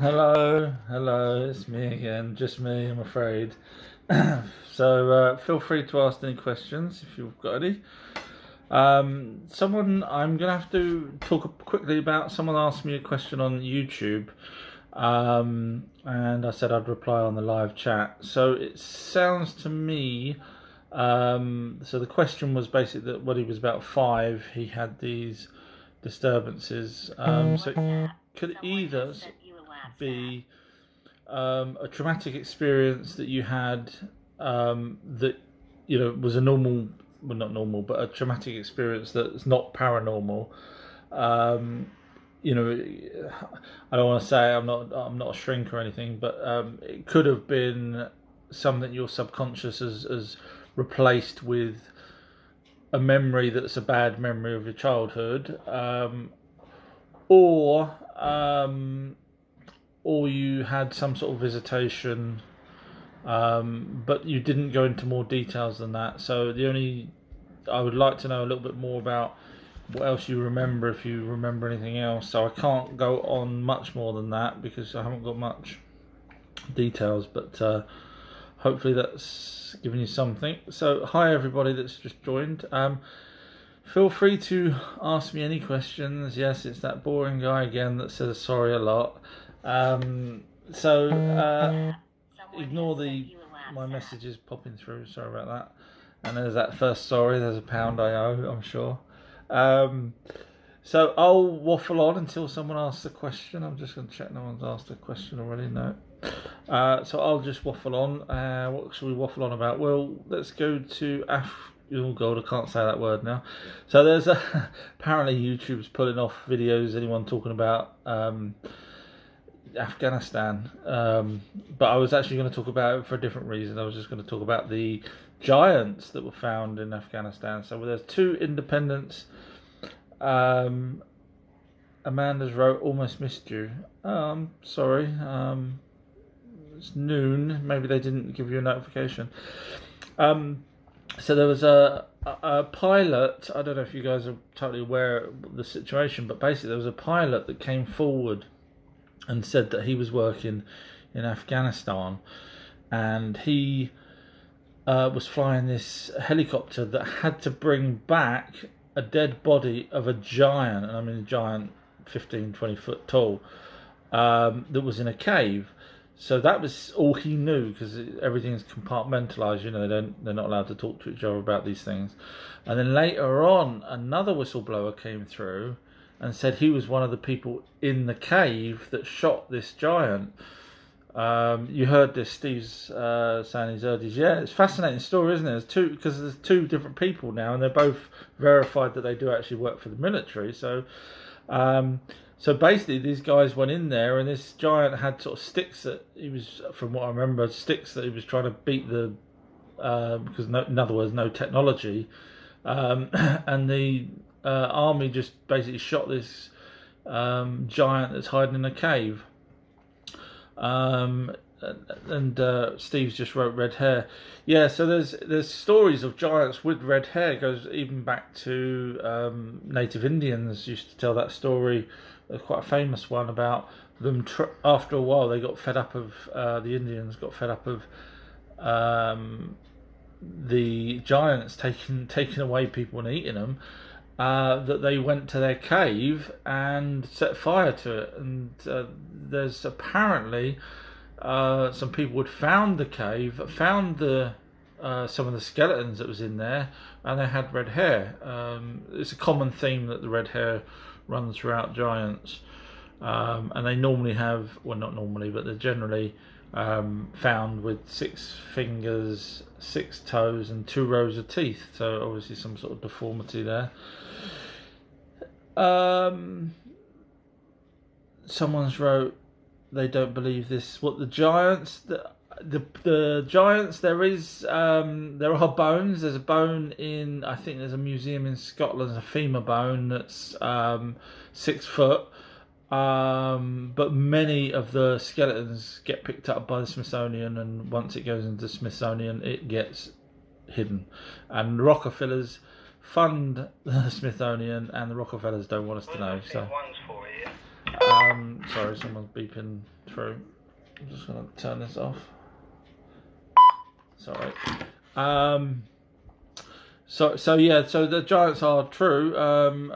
Hello, hello, it's me again, just me, I'm afraid. so uh, feel free to ask any questions if you've got any. Um, someone, I'm going to have to talk quickly about, someone asked me a question on YouTube um, and I said I'd reply on the live chat. So it sounds to me, um, so the question was basically that when he was about five, he had these disturbances. Um, so it could either be um, a traumatic experience that you had um, that you know was a normal, well not normal, but a traumatic experience that's not paranormal. Um, you know, I don't want to say I'm not I'm not a shrink or anything, but um, it could have been something your subconscious has, has replaced with a memory that's a bad memory of your childhood, um, or um, or you had some sort of visitation, um, but you didn't go into more details than that. So the only I would like to know a little bit more about what else you remember if you remember anything else. So I can't go on much more than that because I haven't got much details, but uh, hopefully that's given you something. So hi everybody that's just joined. Um, feel free to ask me any questions. Yes, it's that boring guy again that says sorry a lot. Um, so uh, ignore the my messages popping through. Sorry about that. And there's that first story. There's a pound I owe. I'm sure. Um, so I'll waffle on until someone asks a question. I'm just going to check no one's asked a question already. No. Uh, so I'll just waffle on. Uh, what should we waffle on about? Well, let's go to Af. Oh God, I can't say that word now. So there's a, apparently YouTube's pulling off videos. Anyone talking about um, Afghanistan. Um, but I was actually going to talk about it for a different reason. I was just going to talk about the giants that were found in Afghanistan. So there's two independents. Um, Amanda's wrote, almost missed you. Um, sorry. Um, it's noon. Maybe they didn't give you a notification. Um, so there was a, a, a pilot. I don't know if you guys are totally aware of the situation, but basically there was a pilot that came forward and said that he was working in Afghanistan and he uh, was flying this helicopter that had to bring back a dead body of a giant, and I mean a giant 15, 20 foot tall, um, that was in a cave. So that was all he knew because everything's compartmentalized. You know, they don't, they're not allowed to talk to each other about these things. And then later on, another whistleblower came through and said he was one of the people in the cave that shot this giant. Um, you heard this, Steve's uh, saying he's heard these. Yeah, it's fascinating story, isn't it? There's two because there's two different people now, and they're both verified that they do actually work for the military. So, um, so basically, these guys went in there, and this giant had sort of sticks that he was, from what I remember, sticks that he was trying to beat the uh, because no, in other words, no technology, um, and the uh, army just basically shot this um, giant that's hiding in a cave. Um, and uh, Steve's just wrote red hair. Yeah, so there's there's stories of giants with red hair. It goes even back to um, Native Indians used to tell that story. Quite a famous one about them. Tr- after a while, they got fed up of uh, the Indians got fed up of um, the giants taking taking away people and eating them, uh, that they went to their cave and set fire to it. And uh, there's apparently uh, some people had found the cave, found the uh, some of the skeletons that was in there, and they had red hair. Um, it's a common theme that the red hair runs throughout giants, um, and they normally have, well, not normally, but they're generally um, found with six fingers, six toes, and two rows of teeth. So obviously some sort of deformity there. Um, someone's wrote they don't believe this. What the giants? The the, the giants. There is um, there are bones. There's a bone in I think there's a museum in Scotland, a femur bone that's um, six foot. Um, but many of the skeletons get picked up by the Smithsonian, and once it goes into Smithsonian, it gets hidden. And Rockefellers fund the Smithsonian, and the Rockefellers don't want us to know. So, um, sorry, someone's beeping through. I'm just gonna turn this off. Sorry. Um, so so yeah, so the giants are true. Um,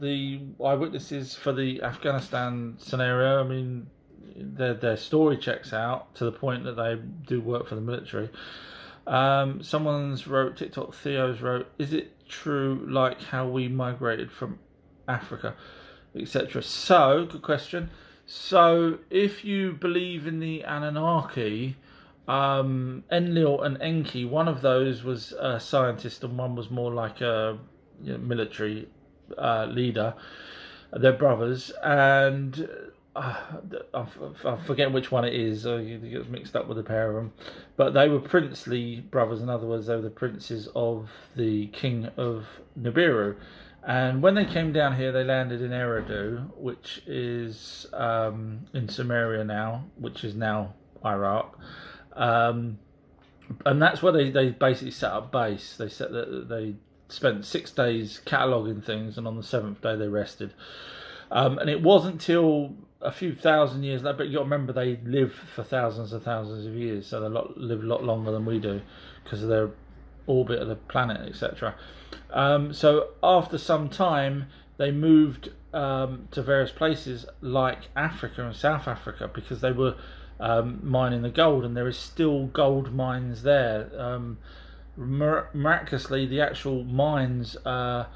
the eyewitnesses for the Afghanistan scenario. I mean, their their story checks out to the point that they do work for the military. Um, someone's wrote TikTok. Theo's wrote, "Is it true like how we migrated from Africa, etc." So, good question. So, if you believe in the Anunnaki, um, Enlil and Enki, one of those was a scientist and one was more like a you know, military uh, leader. They're brothers, and uh, I forget which one it is. I get mixed up with a pair of them, but they were princely brothers. In other words, they were the princes of the king of Nibiru. And when they came down here, they landed in Eridu, which is um, in Sumeria now, which is now Iraq. Um, and that's where they, they basically set up base. They set that they spent six days cataloguing things, and on the seventh day they rested. Um, and it wasn't till a few thousand years later, but you got to remember they live for thousands and thousands of years, so they live a lot longer than we do because of their orbit of the planet, etc. Um, so after some time, they moved um, to various places like Africa and South Africa because they were um, mining the gold, and there is still gold mines there. Miraculously, the actual mines, uh,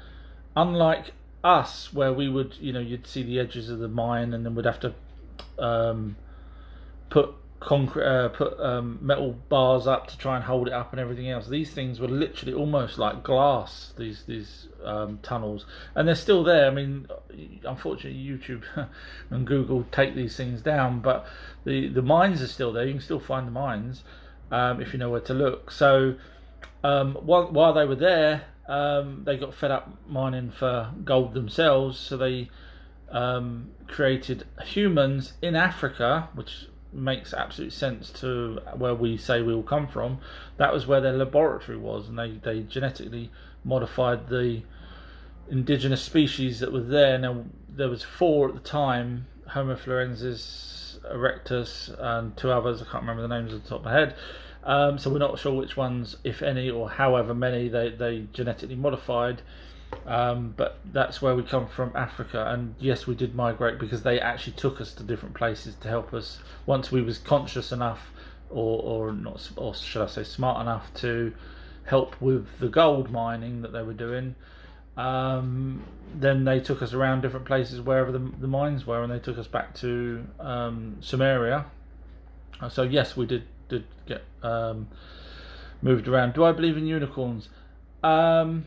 unlike us, where we would, you know, you'd see the edges of the mine, and then we'd have to um, put concrete, uh, put um, metal bars up to try and hold it up and everything else. These things were literally almost like glass. These these um, tunnels, and they're still there. I mean, unfortunately, YouTube and Google take these things down, but the the mines are still there. You can still find the mines um, if you know where to look. So um, while while they were there, um, they got fed up mining for gold themselves, so they um, created humans in Africa, which makes absolute sense to where we say we all come from. That was where their laboratory was, and they, they genetically modified the indigenous species that were there. Now there was four at the time: Homo florensis, erectus, and two others. I can't remember the names off the top of my head. Um, so we're not sure which ones, if any, or however many they, they genetically modified. Um, but that's where we come from, Africa. And yes, we did migrate because they actually took us to different places to help us once we was conscious enough, or or not, or should I say, smart enough to help with the gold mining that they were doing. Um, then they took us around different places wherever the, the mines were, and they took us back to um, Sumeria. So yes, we did did get um, moved around. Do I believe in unicorns? Um,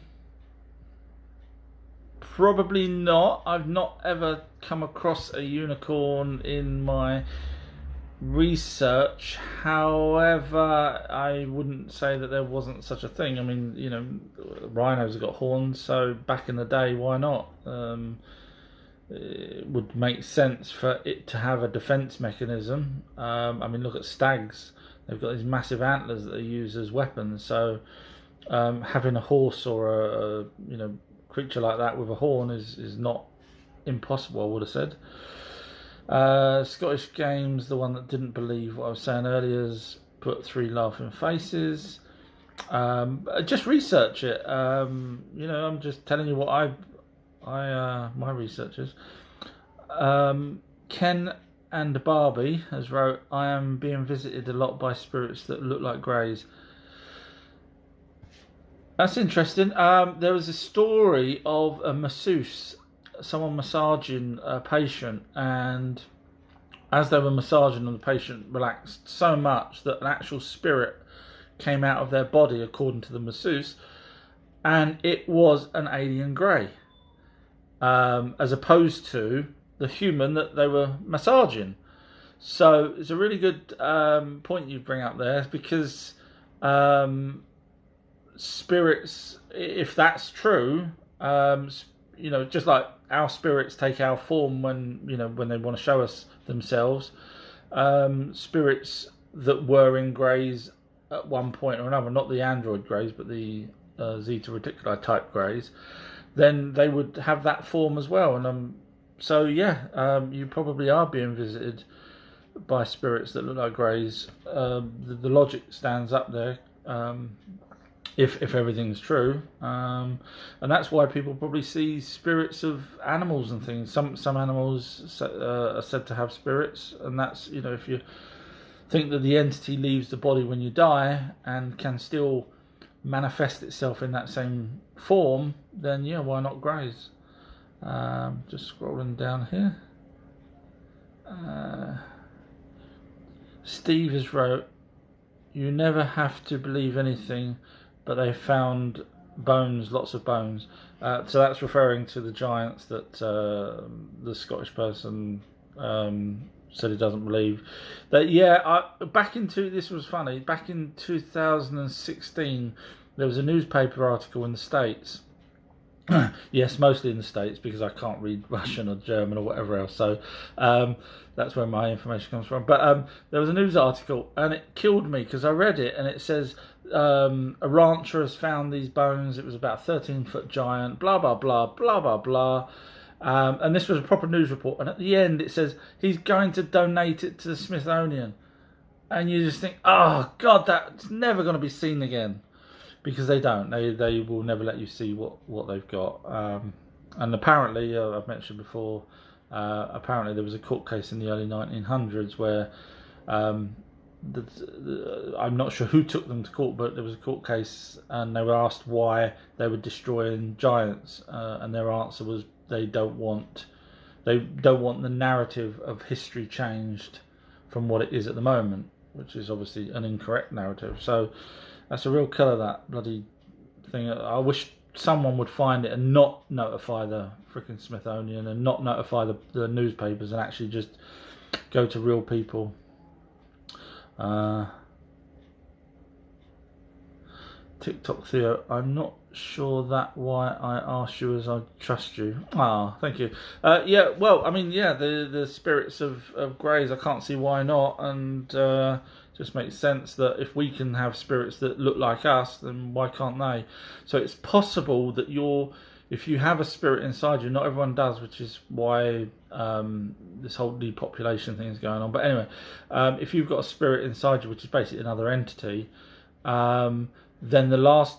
Probably not. I've not ever come across a unicorn in my research. However, I wouldn't say that there wasn't such a thing. I mean, you know, rhinos have got horns, so back in the day, why not? Um, it would make sense for it to have a defense mechanism. Um, I mean, look at stags; they've got these massive antlers that they use as weapons. So, um, having a horse or a, a you know creature like that with a horn is, is not impossible, I would have said. Uh, Scottish Games, the one that didn't believe what I was saying earlier, has put three laughing faces. Um, just research it. Um, you know, I'm just telling you what I, I uh, my researchers. Um, Ken and Barbie has wrote, I am being visited a lot by spirits that look like greys. That's interesting. Um, there was a story of a masseuse, someone massaging a patient, and as they were massaging them, the patient relaxed so much that an actual spirit came out of their body, according to the masseuse, and it was an alien grey, um, as opposed to the human that they were massaging. So it's a really good um, point you bring up there because um, spirits, if that's true, um, you know, just like our spirits take our form when you know when they want to show us themselves, um, spirits that were in greys at one point or another, not the android greys, but the uh, Zeta Reticuli type greys, then they would have that form as well. And um, so yeah, um, you probably are being visited by spirits that look like greys, um, the, the, logic stands up there. Um, if if everything's true, um, and that's why people probably see spirits of animals and things. Some some animals uh, are said to have spirits, and that's you know if you think that the entity leaves the body when you die and can still manifest itself in that same form, then yeah, why not greys? Um, just scrolling down here. Uh, Steve has wrote, "You never have to believe anything, but they found bones, lots of bones." Uh, so that's referring to the giants that uh, the Scottish person um, said he doesn't believe. That yeah, I, back into this was funny. Back in 2016, there was a newspaper article in the states yes, mostly in the States because I can't read Russian or German or whatever else. So um, that's where my information comes from. But um, there was a news article and it killed me because I read it and it says um, a rancher has found these bones. It was about 13 foot giant, blah, blah, blah, blah, blah, blah. Um, and this was a proper news report. And at the end it says he's going to donate it to the Smithsonian. And you just think, oh, God, that's never going to be seen again because they don't. They they will never let you see what what they've got. Um, and apparently, uh, I've mentioned before. Uh, apparently, there was a court case in the early 1900s where um, the, the, I'm not sure who took them to court, but there was a court case, and they were asked why they were destroying giants, uh, and their answer was they don't want they don't want the narrative of history changed from what it is at the moment, which is obviously an incorrect narrative. So that's a real killer, that bloody thing. I wish someone would find it and not notify the freaking Smithsonian and not notify the, the newspapers and actually just go to real people. Uh, TikTok Theo, I'm not sure that why I asked you as I trust you. Ah, thank you. Uh, yeah, well, I mean, yeah, the the spirits of of Greys, I can't see why not, and uh, just makes sense that if we can have spirits that look like us, then why can't they? So it's possible that you're, if you have a spirit inside you, not everyone does, which is why um, this whole depopulation thing is going on. But anyway, um, if you've got a spirit inside you, which is basically another entity, um, then the last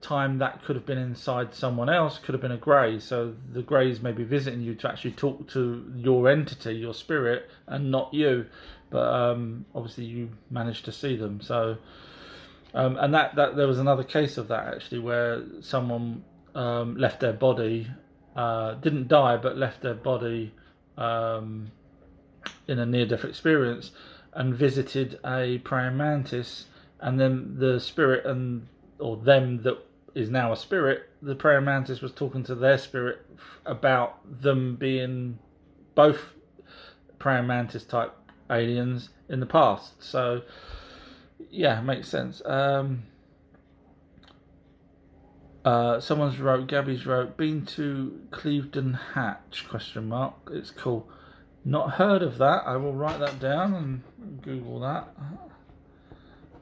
time that could have been inside someone else could have been a grey. So the greys may be visiting you to actually talk to your entity, your spirit, and not you but um, obviously you managed to see them. So, um, and that, that there was another case of that actually where someone um, left their body, uh, didn't die, but left their body um, in a near-death experience, and visited a praying mantis, and then the spirit and or them that is now a spirit, the praying mantis was talking to their spirit about them being both praying mantis type aliens in the past. So yeah, makes sense. Um, uh, someone's wrote, Gabby's wrote, been to Clieveden Hatch? Question mark. It's cool. Not heard of that. I will write that down and Google that.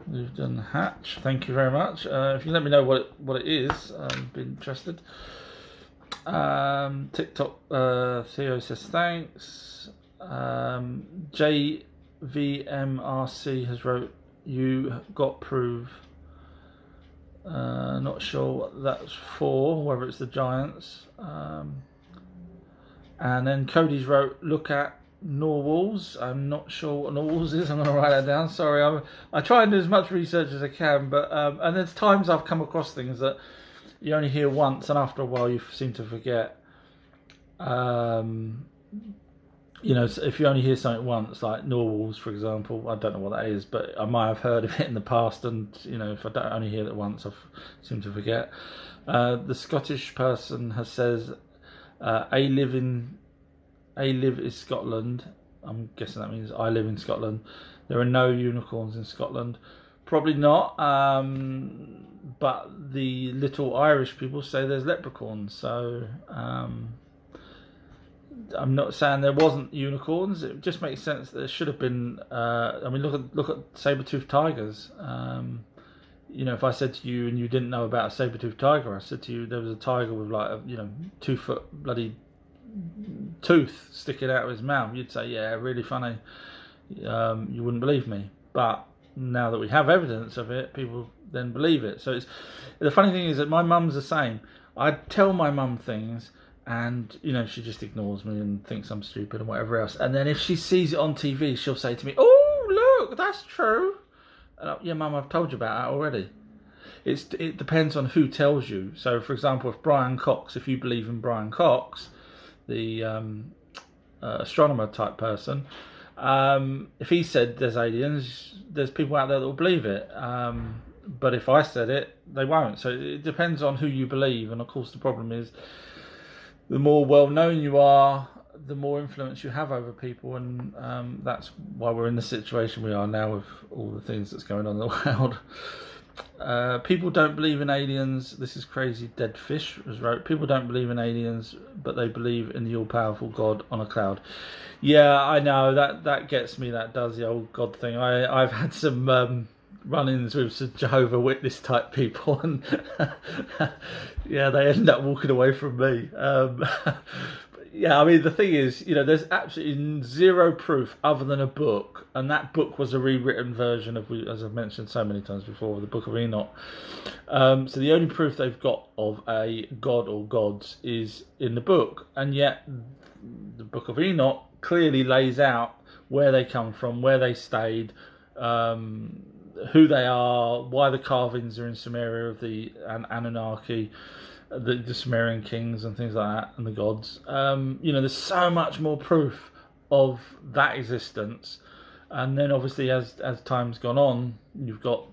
Clieveden Hatch. Thank you very much. Uh, if you let me know what it, what it is, I'd be interested. Um, TikTok uh, Theo says thanks. Um, JVMRC has wrote, You got proof. Uh, not sure what that's for, whether it's the Giants. Um, and then Cody's wrote, Look at Narwhals. I'm not sure what Narwhals is. I'm going to write that down. Sorry, I'm, I try and do as much research as I can, but um, and there's times I've come across things that you only hear once, and after a while you seem to forget. Um, you know, if you only hear something once, like Narwhals, for example, I don't know what that is, but I might have heard of it in the past, and you know, if I don't only hear it once, I seem to forget. Uh, the Scottish person has says, uh, "I live I live in Scotland." I'm guessing that means I live in Scotland. There are no unicorns in Scotland. Probably not. Um, but the little Irish people say there's leprechauns. So um, I'm not saying there wasn't unicorns. It just makes sense there should have been. Uh, I mean, look at look at saber-toothed tigers. Um, you know, if I said to you and you didn't know about a saber-toothed tiger, I said to you there was a tiger with like a you know two foot bloody tooth sticking out of his mouth. You'd say, yeah, really funny. um, you wouldn't believe me. But now that we have evidence of it, people then believe it. So it's the funny thing is that my mum's the same. I tell my mum things, and you know she just ignores me and thinks I'm stupid and whatever else. And then if she sees it on TV, she'll say to me, "Oh, look, that's true." And, yeah, mum, I've told you about that already. It's it depends on who tells you. So, for example, if Brian Cox, if you believe in Brian Cox, the um, uh, astronomer type person, um, if he said there's aliens, there's people out there that will believe it. Um, but if I said it, they won't. So it depends on who you believe. And of course, the problem is the more well known you are, the more influence you have over people, and um, that's why we're in the situation we are now with all the things that's going on in the world. Uh, people don't believe in aliens. This is crazy. Dead fish was wrote. People don't believe in aliens, but they believe in the all-powerful God on a cloud. Yeah, I know that that gets me. That does the old God thing. I I've had some um, run-ins with some Jehovah Witness type people, and yeah, they end up walking away from me. Um, yeah, I mean the thing is, you know, there's absolutely zero proof other than a book, and that book was a rewritten version of, as I've mentioned so many times before, the Book of Enoch. Um, so the only proof they've got of a god or gods is in the book, and yet the Book of Enoch clearly lays out where they come from, where they stayed, um, who they are, why the carvings are in Sumeria of the An- Anunnaki the, the Sumerian kings and things like that, and the gods. Um, you know, there's so much more proof of that existence. And then obviously, as as time's gone on, you've got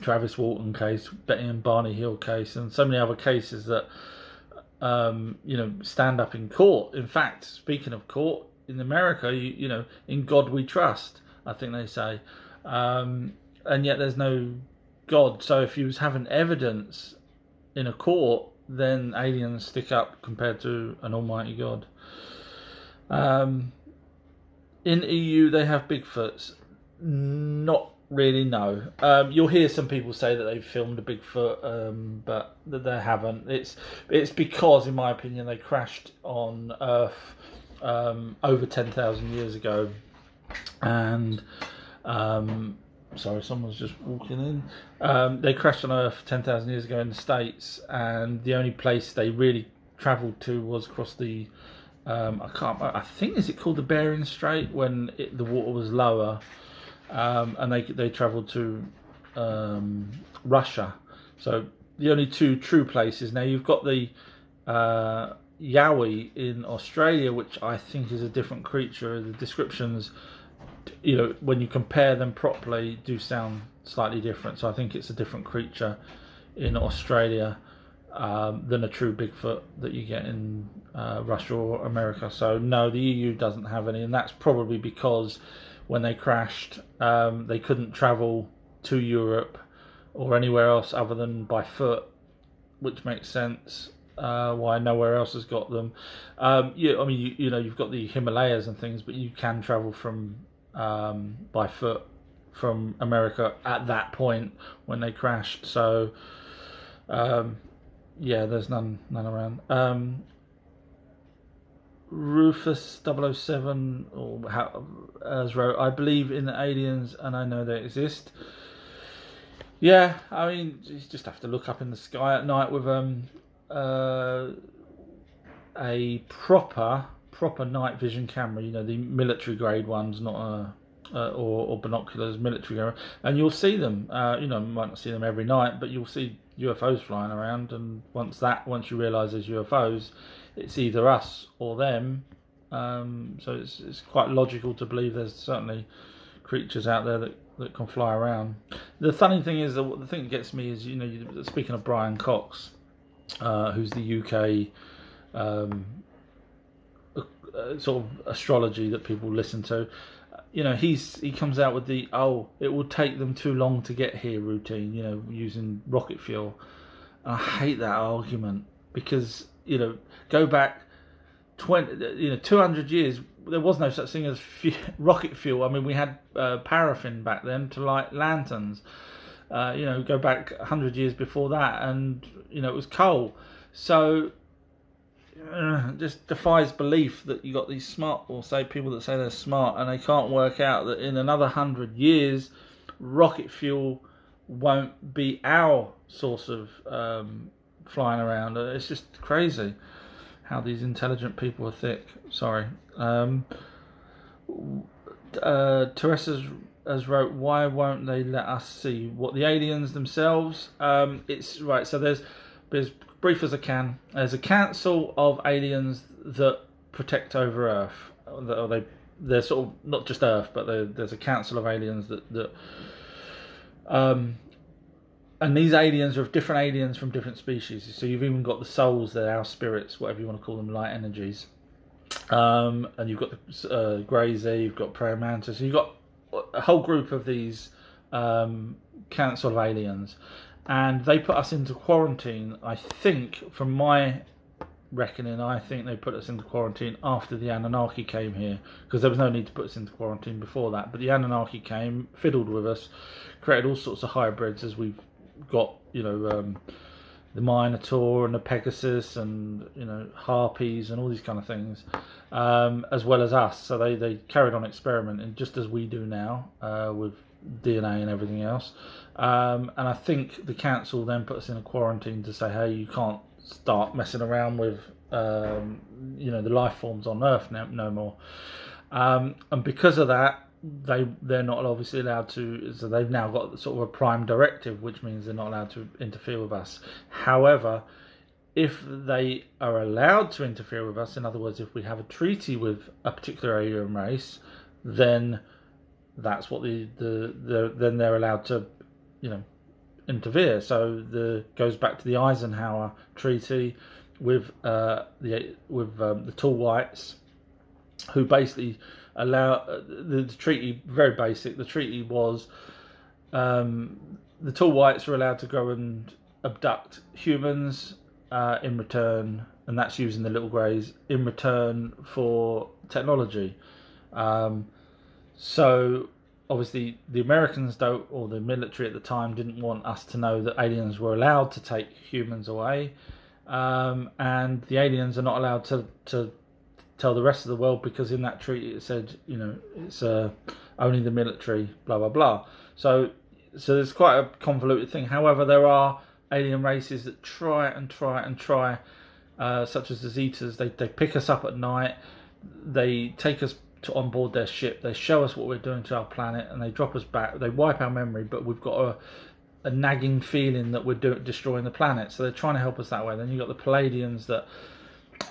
Travis Walton case, Betty and Barney Hill case, and so many other cases that um, you know stand up in court. In fact, speaking of court in America, you, you know, in God we trust. I think they say, um, and yet there's no God. So if you was having evidence in a court then aliens stick up compared to an almighty God. Um, in EU, they have Bigfoots. Not really, no. Um, you'll hear some people say that they've filmed a Bigfoot, um, but that they haven't. It's it's because, in my opinion, they crashed on Earth um, over ten thousand years ago, and um, sorry, someone's just walking in. Um, they crashed on Earth 10,000 years ago in the States, and the only place they really travelled to was across the. Um, I can't. I think is it called the Bering Strait when it, the water was lower, um, and they they travelled to um, Russia. So the only two true places. Now you've got the uh, Yowie in Australia, which I think is a different creature. The descriptions you know, when you compare them properly, do sound slightly different. So I think it's a different creature in Australia um, than a true Bigfoot that you get in uh, Russia or America. So no, the EU doesn't have any, and that's probably because when they crashed, um, they couldn't travel to Europe or anywhere else other than by foot, which makes sense. Uh, why nowhere else has got them? Um, yeah, I mean, you, you know, you've got the Himalayas and things, but you can travel from um, by foot from America at that point when they crashed. So, um, yeah, there's none none around. Um, Rufus 007 or how, as wrote, I believe in the aliens and I know they exist. Yeah, I mean, you just have to look up in the sky at night with um uh, a proper proper night vision camera, you know, the military grade ones, not a uh, or, or, binoculars, military camera, and you'll see them. Uh, you know, might not see them every night, but you'll see UFOs flying around. And once that, once you realise there's UFOs, it's either us or them. Um, so it's it's quite logical to believe there's certainly creatures out there that, that can fly around. The funny thing is, the, the thing that gets me is, you know, speaking of Brian Cox, uh, who's the UK um, uh, sort of astrology that people listen to. You know, he's he comes out with the oh, it will take them too long to get here routine. You know, using rocket fuel. And I hate that argument because you know, go back twenty, you know, two hundred years. There was no such thing as rocket fuel. I mean, we had uh, paraffin back then to light lanterns. Uh, you know, go back hundred years before that, and you know, it was coal. So uh, just defies belief that you got these smart, or say people that say they're smart, and they can't work out that in another hundred years, rocket fuel won't be our source of um, flying around. Uh, It's just crazy how these intelligent people are thick. Sorry. Um, uh, Teresa's has wrote, why won't they let us see what the aliens themselves? Um, it's right. So there's, as brief as I can. There's a council of aliens that protect over Earth. They, they're sort of not just Earth, but there's a council of aliens that that. Um, and these aliens are different aliens from different species. So you've even got the souls, they're our spirits, whatever you want to call them, light energies. Um, and you've got the uh, Greys there, you've got Praying Mantis, you've got a whole group of these um, council of aliens. And they put us into quarantine, I think, from my reckoning, I think they put us into quarantine after the Anunnaki came here, because there was no need to put us into quarantine before that. But the Anunnaki came, fiddled with us, created all sorts of hybrids as we've got, you know, um, the Minotaur and the Pegasus and you know harpies and all these kind of things, um, as well as us. So they, they carried on experimenting just as we do now uh, with DNA and everything else. Um, and I think the council then put us in a quarantine to say, hey, you can't start messing around with um, you know the life forms on Earth no, no more. Um, and because of that, they they're not obviously allowed to. So they've now got sort of a prime directive, which means they're not allowed to interfere with us. However, if they are allowed to interfere with us, in other words, if we have a treaty with a particular alien race, then that's what the the, the then they're allowed to, you know, interfere. So the goes back to the Eisenhower Treaty with uh, the with um, the tall whites, who basically allow uh, the, the treaty very basic. The treaty was um, the tall whites were allowed to go and abduct humans uh, in return, and that's using the little greys in return for technology. Um, so obviously the Americans don't, or the military at the time didn't want us to know that aliens were allowed to take humans away, um, and the aliens are not allowed to to tell the rest of the world because in that treaty it said you know it's uh, only the military, blah blah blah. So so there's quite a convoluted thing. However, there are alien races that try and try and try, uh, such as the Zetas. They they pick us up at night, they take us to on board their ship. They show us what we're doing to our planet, and they drop us back. They wipe our memory, but we've got a a nagging feeling that we're do- destroying the planet. So they're trying to help us that way. Then you've got the Pleiadians that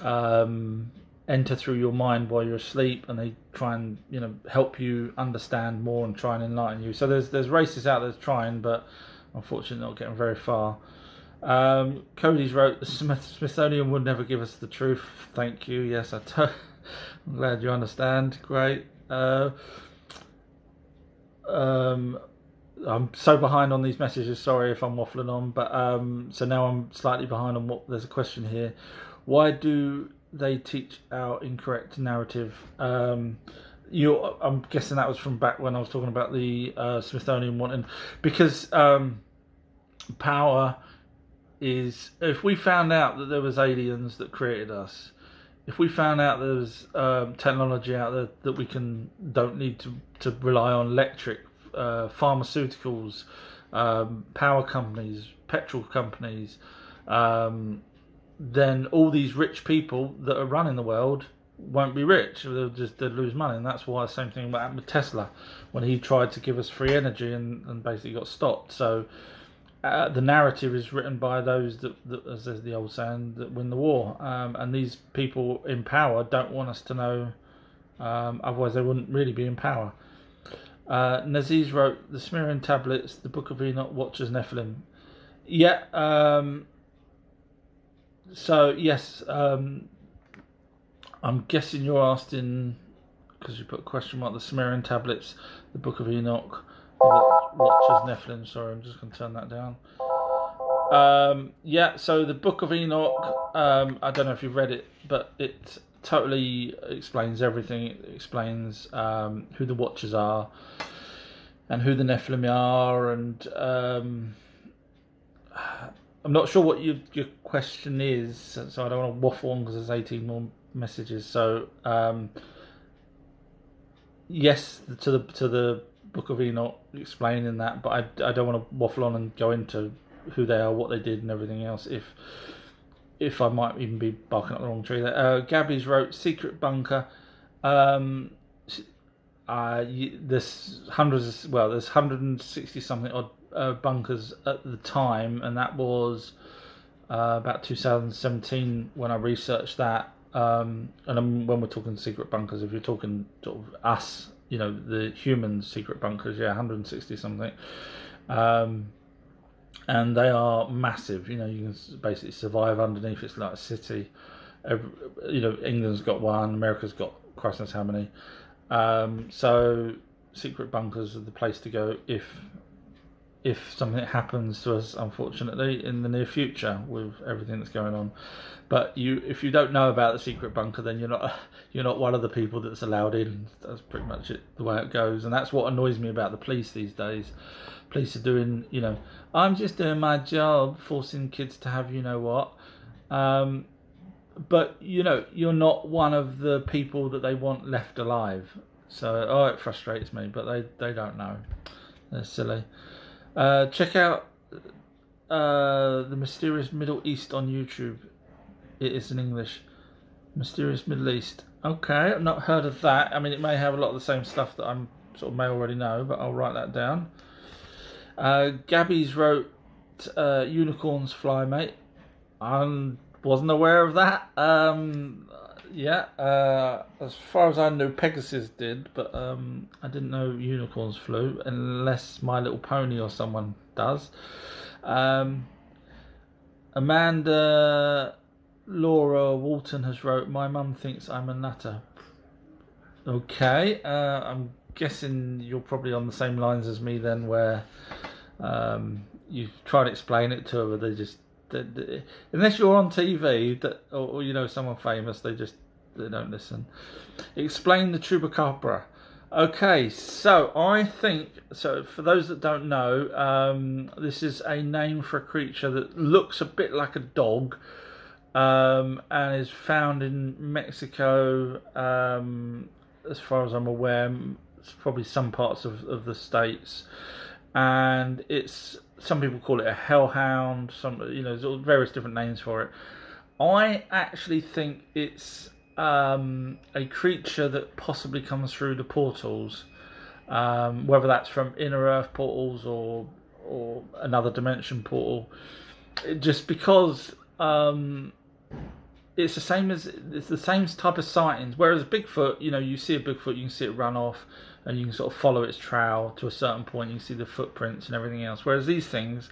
um, enter through your mind while you're asleep, and they try and you know help you understand more and try and enlighten you. So there's there's races out there trying, but unfortunately not getting very far. Um, Cody's wrote the Smith- Smithsonian would never give us the truth. Thank you. Yes, I. T- I'm glad you understand. Great. Uh, um, I'm so behind on these messages. Sorry if I'm waffling on, but um, so now I'm slightly behind on what. There's a question here. Why do they teach our incorrect narrative? Um, you, I'm guessing that was from back when I was talking about the uh, Smithsonian wanting because um, power is. If we found out that there was aliens that created us, if we found out there's um, technology out there that we can don't need to to rely on electric uh, pharmaceuticals, um, power companies, petrol companies, um, then all these rich people that are running the world won't be rich. They'll just they'll lose money, and that's why the same thing happened with Tesla when he tried to give us free energy and, and basically got stopped. So. Uh, the narrative is written by those that, that, as the old saying, that win the war. Um, and these people in power don't want us to know, um, otherwise they wouldn't really be in power. Uh, Naziz wrote the Sumerian tablets, the Book of Enoch, Watchers, Nephilim. Yeah. Um, so yes, um, I'm guessing you're asking because you put a question mark. The Sumerian tablets, the Book of Enoch, Watchers, Nephilim. Sorry, I'm just going to turn that down. Um, yeah, so the Book of Enoch. Um, I don't know if you've read it, but it totally explains everything. It explains um, who the Watchers are and who the Nephilim are, and um, I'm not sure what your your question is, so I don't want to waffle on because there's 18 more messages. So um, yes, to the to the Book of Enoch explaining that, but I, I don't want to waffle on and go into who they are, what they did, and everything else. If if I might even be barking up the wrong tree there. Uh, Gabby's wrote Secret Bunker. Um, uh, there's hundreds, of, well, there's 160 something odd uh, bunkers at the time, and that was uh, about 2017 when I researched that. Um, and when we're talking secret bunkers, if you're talking sort of us, you know, the human secret bunkers, yeah, 160 something. Um, and they are massive. You know, you can basically survive underneath. It's like a city. Every, you know, England's got one. America's got Christ knows how many. Um, so secret bunkers are the place to go if if something happens to us, unfortunately, in the near future with everything that's going on. But you, if you don't know about the secret bunker, then you're not you're not one of the people that's allowed in. That's pretty much it, the way it goes, and that's what annoys me about the police these days. Police are doing, you know, I'm just doing my job, forcing kids to have, you know what. Um, but you know, you're not one of the people that they want left alive. So, oh, it frustrates me, but they they don't know. They're silly. Uh, check out uh, the Mysterious Middle East on YouTube. It is in English. Mysterious Middle East. Okay, I've not heard of that. I mean, it may have a lot of the same stuff that I'm sort of may already know, but I'll write that down. Uh, Gabby's wrote uh, Unicorns Fly, mate. I wasn't aware of that. Um, yeah, uh, as far as I know, Pegasus did, but um, I didn't know unicorns flew, unless My Little Pony or someone does. Um, Amanda Laura Walton has wrote, "My mum thinks I'm a nutter." Okay, uh, I'm guessing you're probably on the same lines as me then, where um, you try to explain it to her, but they just unless you're on TV that or, or, you know someone famous, they just they don't listen. Explain the chupacabra. Okay, so I think so. For those that don't know, um, this is a name for a creature that looks a bit like a dog, um, and is found in Mexico. Um, as far as I'm aware, probably some parts of, of the states, and it's some people call it a hellhound. Some you know, various different names for it. I actually think it's um, a creature that possibly comes through the portals, um, whether that's from inner Earth portals or or another dimension portal. Just because um, it's the same as it's the same type of sightings. Whereas Bigfoot, you know, you see a Bigfoot, you can see it run off, and you can sort of follow its trail to a certain point. You see the footprints and everything else. Whereas these things,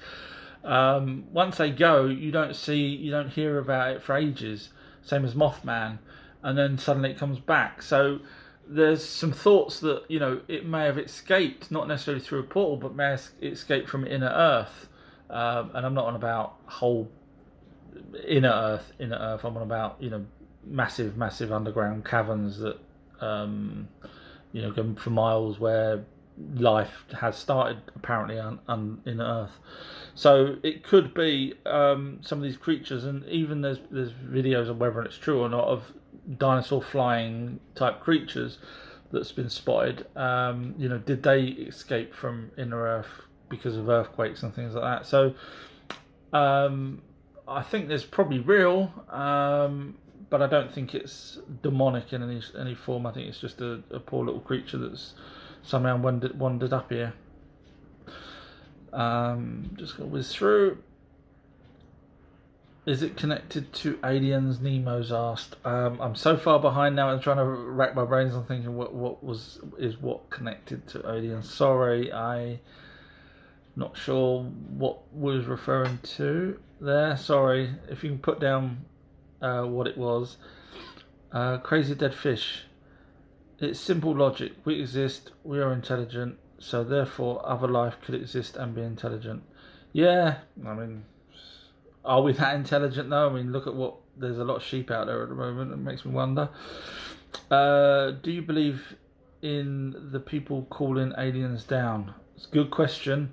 um, once they go, you don't see, you don't hear about it for ages. Same as Mothman and then suddenly it comes back. So there's some thoughts that you know it may have escaped, not necessarily through a portal, but may have escaped from inner Earth. Um, and I'm not on about whole inner Earth, inner Earth. I'm on about you know massive, massive underground caverns that um, you know going for miles where life has started apparently on, on in Earth. So it could be um, some of these creatures, and even there's there's videos of whether it's true or not of dinosaur flying type creatures that's been spotted. Um, you know, did they escape from inner Earth because of earthquakes and things like that? So um, I think there's probably real, um, but I don't think it's demonic in any any form. I think it's just a, a poor little creature that's somehow wandered, wandered up here. Um, just gonna whiz through. Is it connected to aliens? Nemo's asked. Um, I'm so far behind now. I'm trying to rack my brains on thinking what what was is what connected to aliens. Sorry, I not sure what was referring to there. Sorry, if you can put down uh, what it was. Uh, crazy dead fish. It's simple logic. We exist. We are intelligent. So therefore, other life could exist and be intelligent. Yeah, I mean are we that intelligent though? I mean, look at what there's a lot of sheep out there at the moment. It makes me wonder. Uh, do you believe in the people calling aliens down? It's a good question.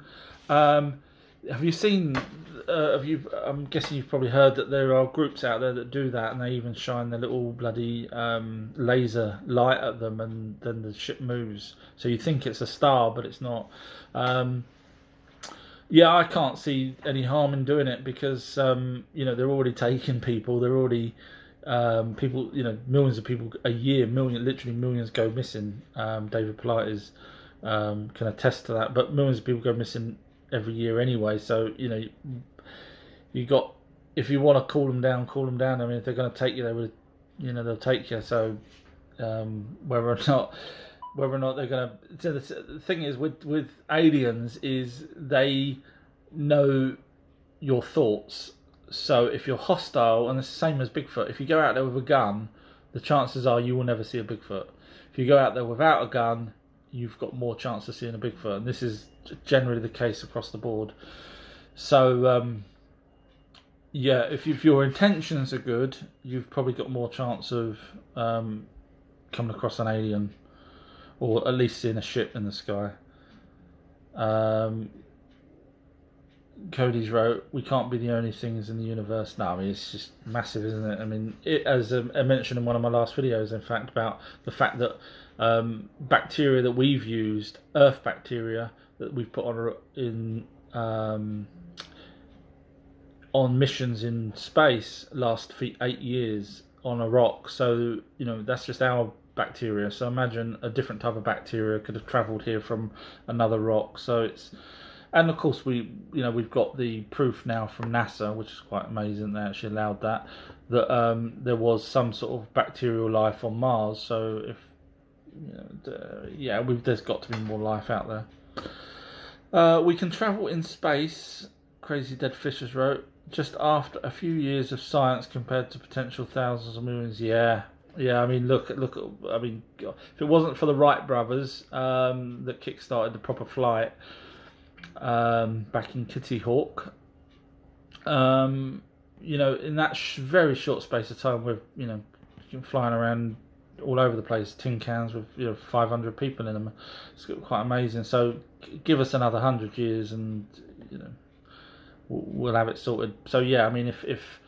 Um, have you seen uh, have you? I'm guessing you've probably heard that there are groups out there that do that, and they even shine their little bloody um, laser light at them, and then the ship moves. So you think it's a star, but it's not. Um, yeah, I can't see any harm in doing it because um, you know they're already taking people. They're already um, people. You know, millions of people a year, million, literally millions go missing. Um, David Paulides um, can attest to that. But millions of people go missing every year anyway. So you know, you got if you want to call them down, call them down. I mean, if they're going to take you, they would, you know, they'll take you. So um, whether or not whether or not they're going to. So the thing is with with aliens is they know your thoughts. So if you're hostile, and it's the same as Bigfoot, if you go out there with a gun, the chances are you will never see a Bigfoot. If you go out there without a gun, you've got more chance of seeing a Bigfoot, and this is generally the case across the board. So, um, yeah, if, if, your intentions are good, you've probably got more chance of um, coming across an alien, or at least seeing a ship in the sky. Um, Cody's wrote, "We can't be the only things in the universe." Now, I mean it's just massive, isn't it? I mean, it, as um, I mentioned in one of my last videos, in fact, about the fact that um, bacteria that we've used, Earth bacteria that we've put on in um, on missions in space, last for eight years on a rock. So you know that's just our bacteria. So imagine a different type of bacteria could have travelled here from another rock. So it's and of course we you know we've got the proof now from NASA, which is quite amazing. They actually allowed that that um, there was some sort of bacterial life on Mars. So if you know, yeah, there's got to be more life out there. Uh, we can travel in space. Crazy Dead Fishers wrote just after a few years of science compared to potential thousands of millions. Yeah, yeah. I mean, look, look. I mean, if it wasn't for the Wright brothers um, that kick-started the proper flight um, back in Kitty Hawk, um, you know, in that sh- very short space of time, we're you know flying around all over the place, tin cans with you know 500 people in them. It's quite amazing. So give us another hundred years, and you know we'll have it sorted. So yeah, I mean if if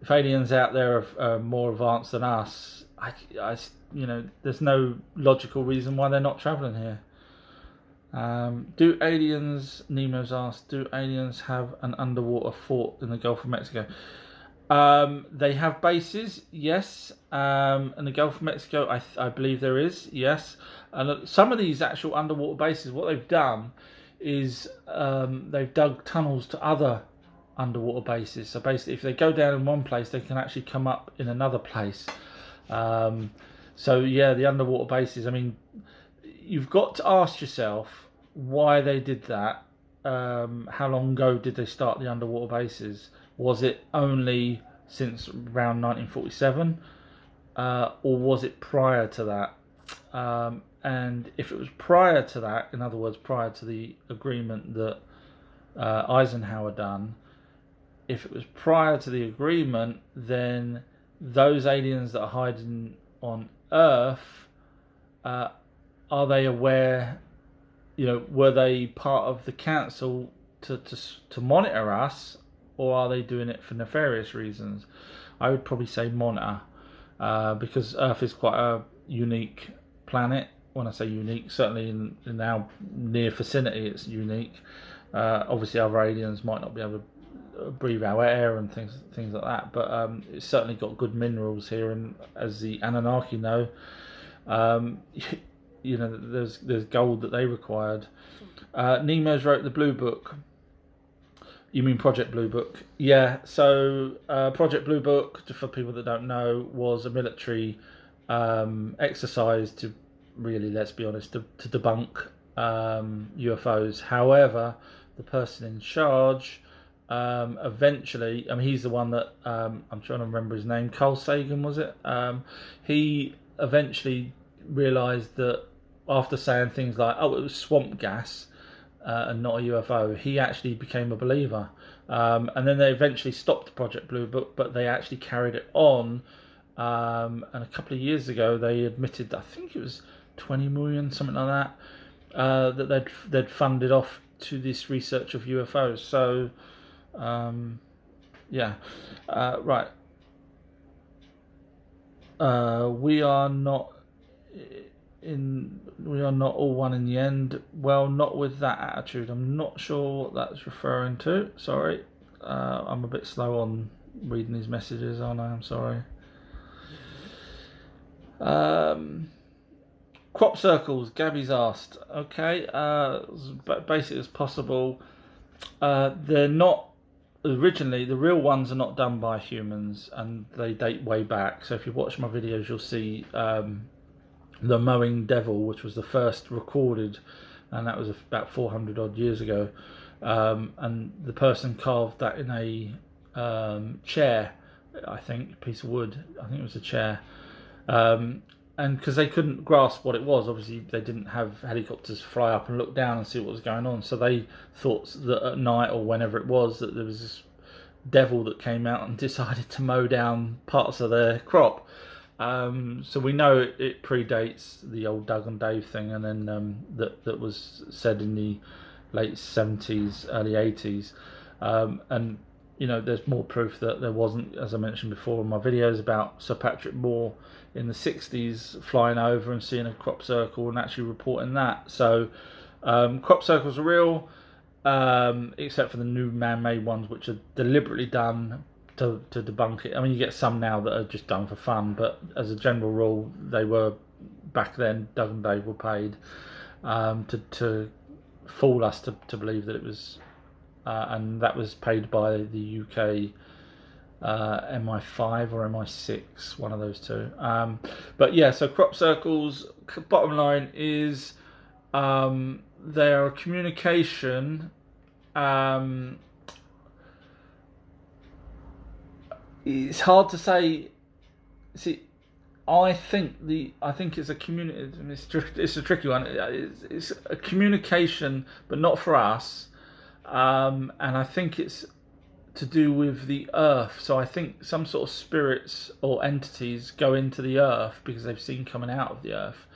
if aliens out there are, are more advanced than us, I, I you know there's no logical reason why they're not traveling here. Um, do aliens, Nemo's asked, do aliens have an underwater fort in the Gulf of Mexico? Um, they have bases, yes. Um, in the Gulf of Mexico, I, I believe there is, yes. And some of these actual underwater bases, what they've done is um, they've dug tunnels to other underwater bases. So basically, if they go down in one place, they can actually come up in another place. Um, so yeah, the underwater bases. I mean, you've got to ask yourself why they did that. Um, how long ago did they start the underwater bases? Was it only since around 1947, uh, or was it prior to that? Um, and if it was prior to that, in other words, prior to the agreement that uh, Eisenhower done, if it was prior to the agreement, then those aliens that are hiding on Earth, uh, are they aware? You know, were they part of the council to to to monitor us, or are they doing it for nefarious reasons? I would probably say monitor, uh, because Earth is quite a unique planet. When I say unique, certainly in, in our near vicinity, it's unique. Uh, obviously, other aliens might not be able to breathe our air and things things like that, but um, it's certainly got good minerals here. And as the Anunnaki know, um, you know, there's there's gold that they required. Uh, Nemo's wrote the Blue Book you mean Project Blue Book? Yeah. So uh, Project Blue Book, for people that don't know, was a military um, exercise to really, let's be honest, to, to debunk um, UFOs. However, the person in charge um, eventually, I mean, he's the one that um, I'm trying to remember his name. Carl Sagan was it? Um, he eventually realised that after saying things like, "Oh, it was swamp gas," uh, and not a UFO, he actually became a believer. Um, and then they eventually stopped Project Blue Book, but they actually carried it on. Um, and a couple of years ago, they admitted, I think it was 20 million, something like that, uh, that they'd they'd funded off to this research of UFOs. So, Um, yeah, uh, right. Uh, we are not in. We are not all one in the end. Well, not with that attitude. I'm not sure what that's referring to. Sorry, uh, I'm a bit slow on reading these messages, aren't I? I'm sorry. Um, crop circles. Gabby's asked. Okay, uh, as basic as possible. Uh, they're not originally the real ones are not done by humans, and they date way back. So if you watch my videos, you'll see um, the mowing devil, which was the first recorded, and that was about 400 odd years ago. Um, and the person carved that in a um, chair, I think, piece of wood. I think it was a chair. Um, and because they couldn't grasp what it was, obviously they didn't have helicopters fly up and look down and see what was going on. So they thought that at night or whenever it was that there was this devil that came out and decided to mow down parts of their crop. Um, so we know it, it, predates the old Doug and Dave thing, and then um, that that was said in the late seventies, early eighties, um, and you know there's more proof that there wasn't, as I mentioned before in my videos about Sir Patrick Moore in the 60s flying over and seeing a crop circle and actually reporting that. So um, crop circles are real, um, except for the new man-made ones, which are deliberately done to, to debunk it. I mean, you get some now that are just done for fun, but as a general rule, they were back then. Doug and Dave were paid um, to to fool us to, to believe that it was, uh, and that was paid by the UK uh, MI5 or MI6, one of those two. Um, but yeah, so crop circles, bottom line is um, they are communication. Um, it's hard to say. See, I think the I think it's a community. It's, it's a tricky one. It's, it's, a communication, but not for us. Um, and I think it's to do with the earth. So I think some sort of spirits or entities go into the earth because they've seen coming out of the earth,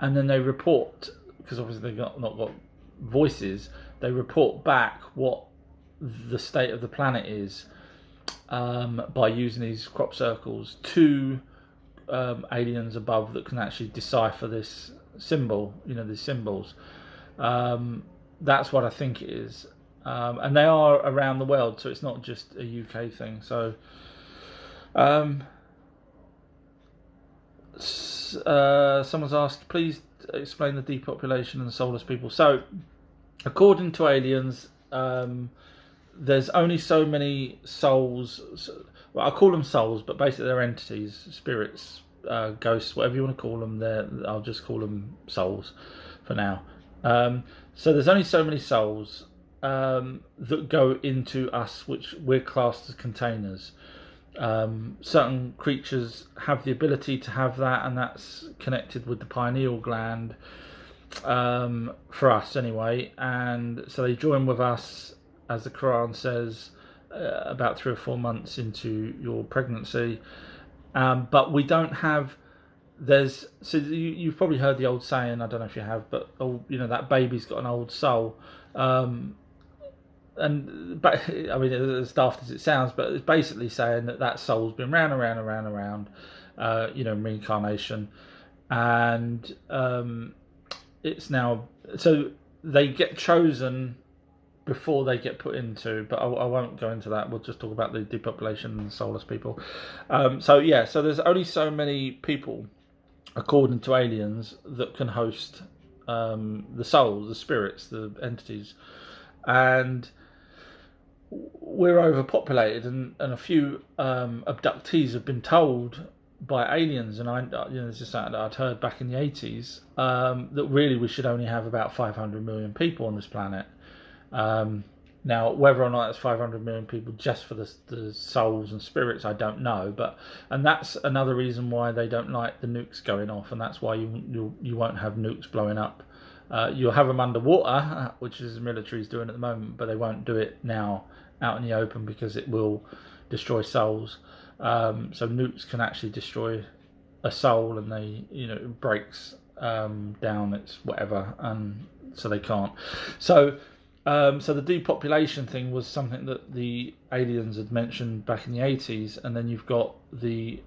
and then they report because obviously they've got, not got voices. They report back what the state of the planet is um, by using these crop circles to um, aliens above that can actually decipher this symbol. You know these symbols. Um, that's what I think it is um, and they are around the world, so it's not just a UK thing. So, um, uh, someone's asked, please explain the depopulation and soulless people. So, according to aliens, um, there's only so many souls. Well, I call them souls, but basically they're entities, spirits, uh, ghosts, whatever you want to call them. There, I'll just call them souls for now. Um, so there's only so many souls um, that go into us, which we're classed as containers. Um, certain creatures have the ability to have that, and that's connected with the pineal gland um, for us anyway. And so they join with us, as the Quran says, uh, about three or four months into your pregnancy. Um, but we don't have. There's so you, have probably heard the old saying. I don't know if you have, but oh, you know that baby's got an old soul. Um, and but I mean, as daft as it sounds, but it's basically saying that that soul's been round and round and round and round, uh, you know, reincarnation, and um, it's now so they get chosen before they get put into. But I, I, won't go into that. We'll just talk about the depopulation and soulless people. Um, so yeah, so there's only so many people, according to aliens, that can host um, the souls, the spirits, the entities, and we're overpopulated, and, and a few um, abductees have been told by aliens, and I, you know, this is something that I'd heard back in the 80s, um, that really we should only have about 500 million people on this planet. Um, now, whether or not it's 500 million people just for the, the, souls and spirits, I don't know. But and that's another reason why they don't like the nukes going off, and that's why you you, you won't have nukes blowing up. Uh, you'll have them underwater, which is the military's doing at the moment, but they won't do it now out in the open because it will destroy souls. Um, so nukes can actually destroy a soul, and they you know it breaks um, down its whatever, and so they can't. So um, so the depopulation thing was something that the aliens had mentioned back in the 80s, and then you've got the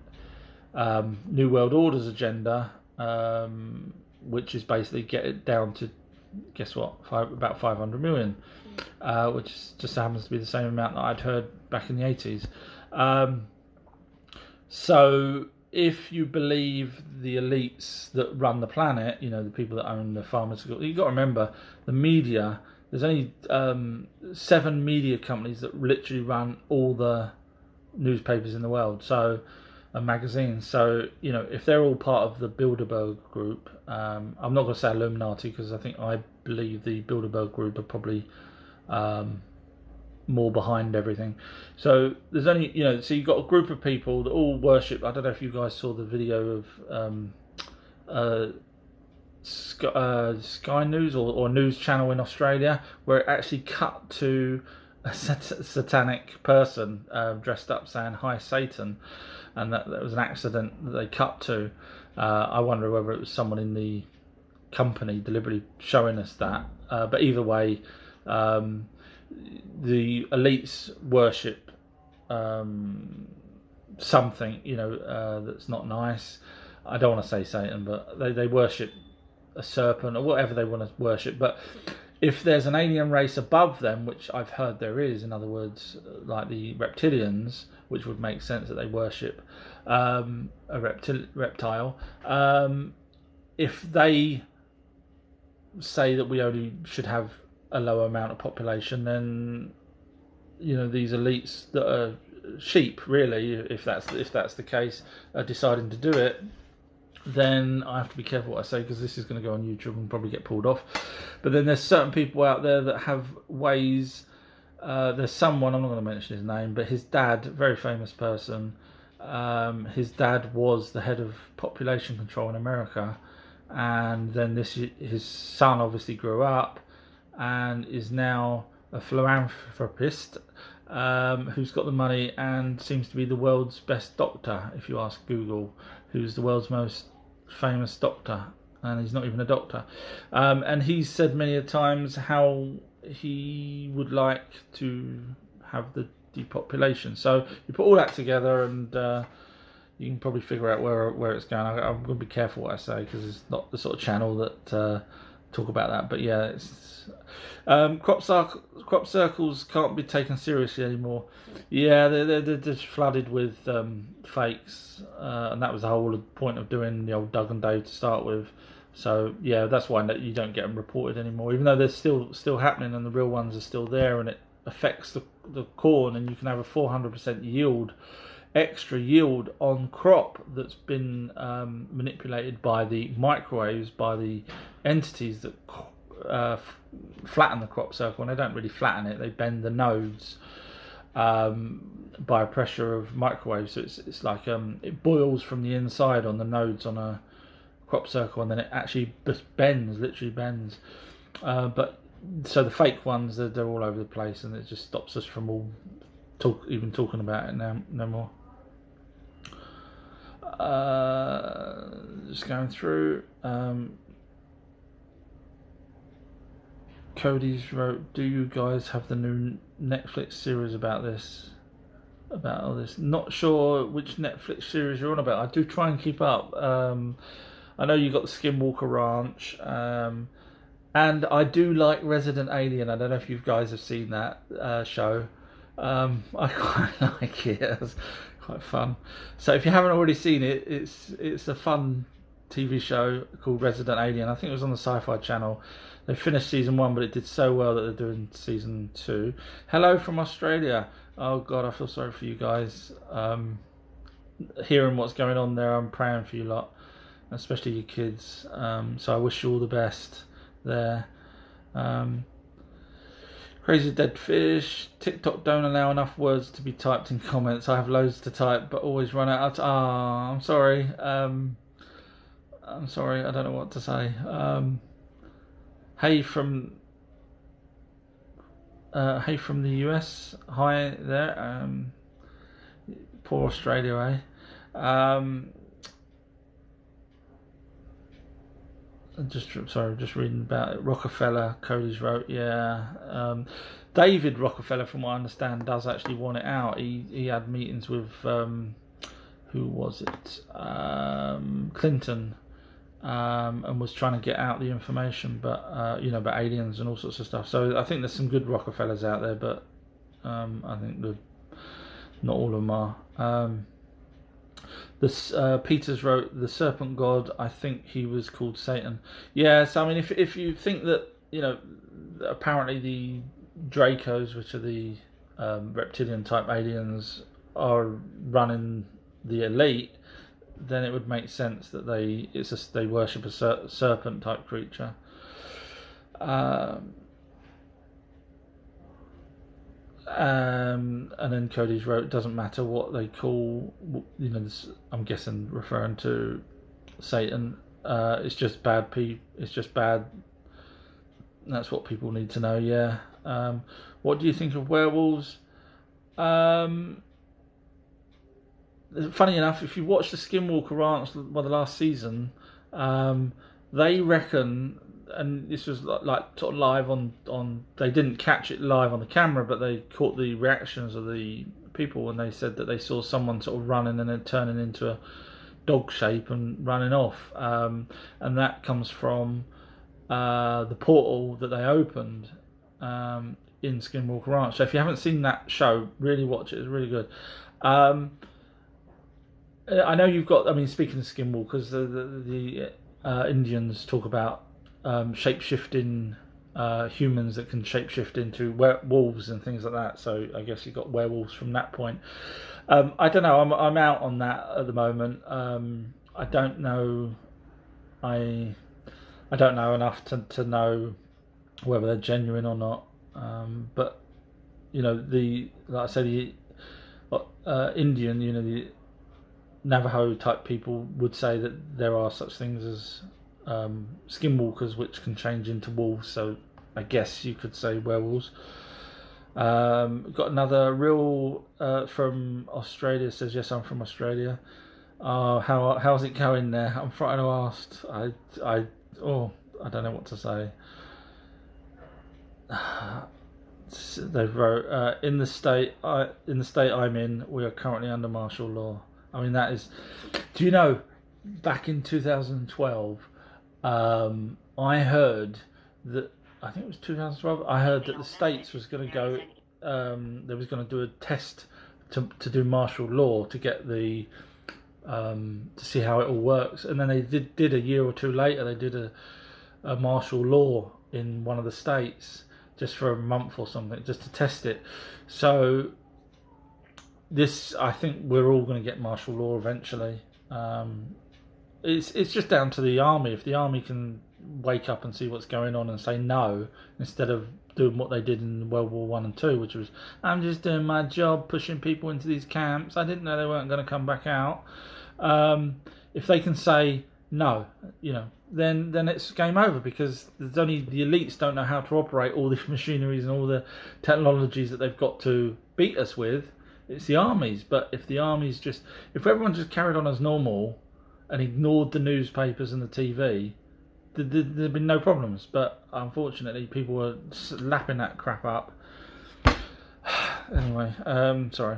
um, New World Order's agenda, um, which is basically get it down to guess what, Five, about 500 million, uh, which just happens to be the same amount that I'd heard back in the 80s. Um, so if you believe the elites that run the planet, you know, the people that own the pharmaceutical, you've got to remember the media. There's only um, seven media companies that literally run all the newspapers in the world. So, and magazines. So, you know, if they're all part of the Bilderberg group, um, I'm not going to say Illuminati because I think I believe the Bilderberg group are probably um, more behind everything. So there's only you know so you've got a group of people that all worship. I don't know if you guys saw the video of um, uh, Sky, uh, Sky, News or, or news channel in Australia where it actually cut to a sat- satanic person uh, dressed up saying "Hi Satan," and that, that was an accident that they cut to. Uh, I wonder whether it was someone in the company deliberately showing us that. Uh, but either way. Um, the elites worship um, something, you know, uh, that's not nice. I don't want to say Satan, but they, they worship a serpent or whatever they want to worship. But if there's an alien race above them, which I've heard there is, in other words, like the reptilians, which would make sense that they worship um, a reptil- reptile, um, if they say that we only should have a lower amount of population, then you know these elites that are sheep, really, if that's if that's the case, are deciding to do it. Then I have to be careful what I say because this is going to go on YouTube and probably get pulled off. But then there's certain people out there that have ways. Uh, there's someone I'm not going to mention his name, but his dad, very famous person. Um, his dad was the head of population control in America, and then this his son obviously grew up and is now a philanthropist um, who's got the money and seems to be the world's best doctor, if you ask Google, who's the world's most famous doctor, and he's not even a doctor. Um, and he's said many a times how he would like to have the depopulation. So you put all that together, and uh, you can probably figure out where where it's going. I, am going to be careful what I say because it's not the sort of channel that. Uh, talk about that. But yeah, it's um, crop circle, crop circles can't be taken seriously anymore. Yeah, they're they're, they're just flooded with um, fakes, uh, and that was the whole point of doing the old Doug and Dave to start with. So yeah, that's why you don't get them reported anymore, even though they're still still happening and the real ones are still there, and it affects the the corn, and you can have a 400% yield extra yield on crop that's been um, manipulated by the microwaves, by the entities that uh, flatten the crop circle, and they don't really flatten it; they bend the nodes um, by a pressure of microwaves. So it's it's like um, it boils from the inside on the nodes on a crop circle, and then it actually bends, literally bends. Uh, but so the fake ones, they're, they're all over the place, and it just stops us from all talk even talking about it now no more. Uh, just going through. Um, Cody's wrote, "Do you guys have the new Netflix series about this? About all this? Not sure which Netflix series you're on about. I do try and keep up. Um, I know you got the Skinwalker Ranch, um, and I do like Resident Alien. I don't know if you guys have seen that uh, show. Um, I quite like it quite fun. So if you haven't already seen it, it's it's a fun TV show called Resident Alien. I think it was on the Sci-Fi Channel. They finished season one, but it did so well that they're doing season two. Hello from Australia. Oh God, I feel sorry for you guys. Um, hearing what's going on there, I'm praying for you lot, especially your kids. Um, so I wish you all the best there. Um, Crazy dead fish. TikTok don't allow enough words to be typed in comments. I have loads to type, but always run out. Ah, oh, I'm sorry. Um, I'm sorry. I don't know what to say. Um, hey from uh, hey from the US. Hi there. Um, poor Australia, eh? Um, just sorry, just reading about it. Rockefeller, Cody's wrote, yeah. Um, David Rockefeller, from what I understand, does actually want it out. He he had meetings with um, who was it? Um, Clinton, um, and was trying to get out the information, but uh, you know, about aliens and all sorts of stuff. So I think there's some good Rockefellers out there, but um, I think the not all of them are. Uh, Peters wrote the serpent god. I think he was called Satan. Yes, I mean if if you think that you know, apparently the Dracos, which are the um, reptilian type aliens, are running the elite, then it would make sense that they it's a, they worship a ser- serpent type creature. Um, um, and then Cody's wrote, it doesn't matter what they call, you know, this, I'm guessing referring to Satan. Uh, it's just bad pe- It's just bad. That's what people need to know. Yeah. Um, what do you think of werewolves? Um, funny enough, if you watch the Skinwalker Ranch, well, the last season, um, they reckon and this was like, sort of live on on. They didn't catch it live on the camera, but they caught the reactions of the people when they said that they saw someone sort of running and then turning into a dog shape and running off. Um, and that comes from uh, the portal that they opened um, in Skinwalker Ranch. So if you haven't seen that show, really watch it. It's really good. Um, I know you've got. I mean, speaking of Skinwalkers, the the, the uh, Indians talk about um, shape shifting uh, humans that can shapeshift into wolves and things like that. So I guess you got werewolves from that point. Um, I don't know. I'm I'm out on that at the moment. Um, I don't know. I I don't know enough to to know whether they're genuine or not. Um, but you know the like I said the uh, Indian, you know the Navajo type people would say that there are such things as um, skinwalkers, which can change into wolves. So I guess you could say werewolves. Um, got another real uh, from Australia. Says yes, I'm from Australia. Uh, how how's it going there? I'm frightened to ask. I I oh I don't know what to say. they wrote uh, in the state I in the state I'm in, we are currently under martial law. I mean that is. Do you know? Back in 2012, um, I heard that I think it was 2012. I heard that the states was going to go. Um, they was going to do a test to to do martial law to get the um, to see how it all works, and then they did did a year or two later. They did a, a martial law in one of the states just for a month or something, just to test it. So this, I think, we're all going to get martial law eventually. Um, it's it's just down to the army. If the army can wake up and see what's going on and say no instead of doing what they did in World War One and Two, which was I'm just doing my job, pushing people into these camps. I didn't know they weren't going to come back out. Um, if they can say no, you know, then then it's game over because there's only the elites don't know how to operate all the machineries and all the technologies that they've got to beat us with. It's the armies, but if the armies just if everyone just carried on as normal and ignored the newspapers and the TV, there'd, been no problems. But unfortunately, people were lapping that crap up. anyway, um, sorry.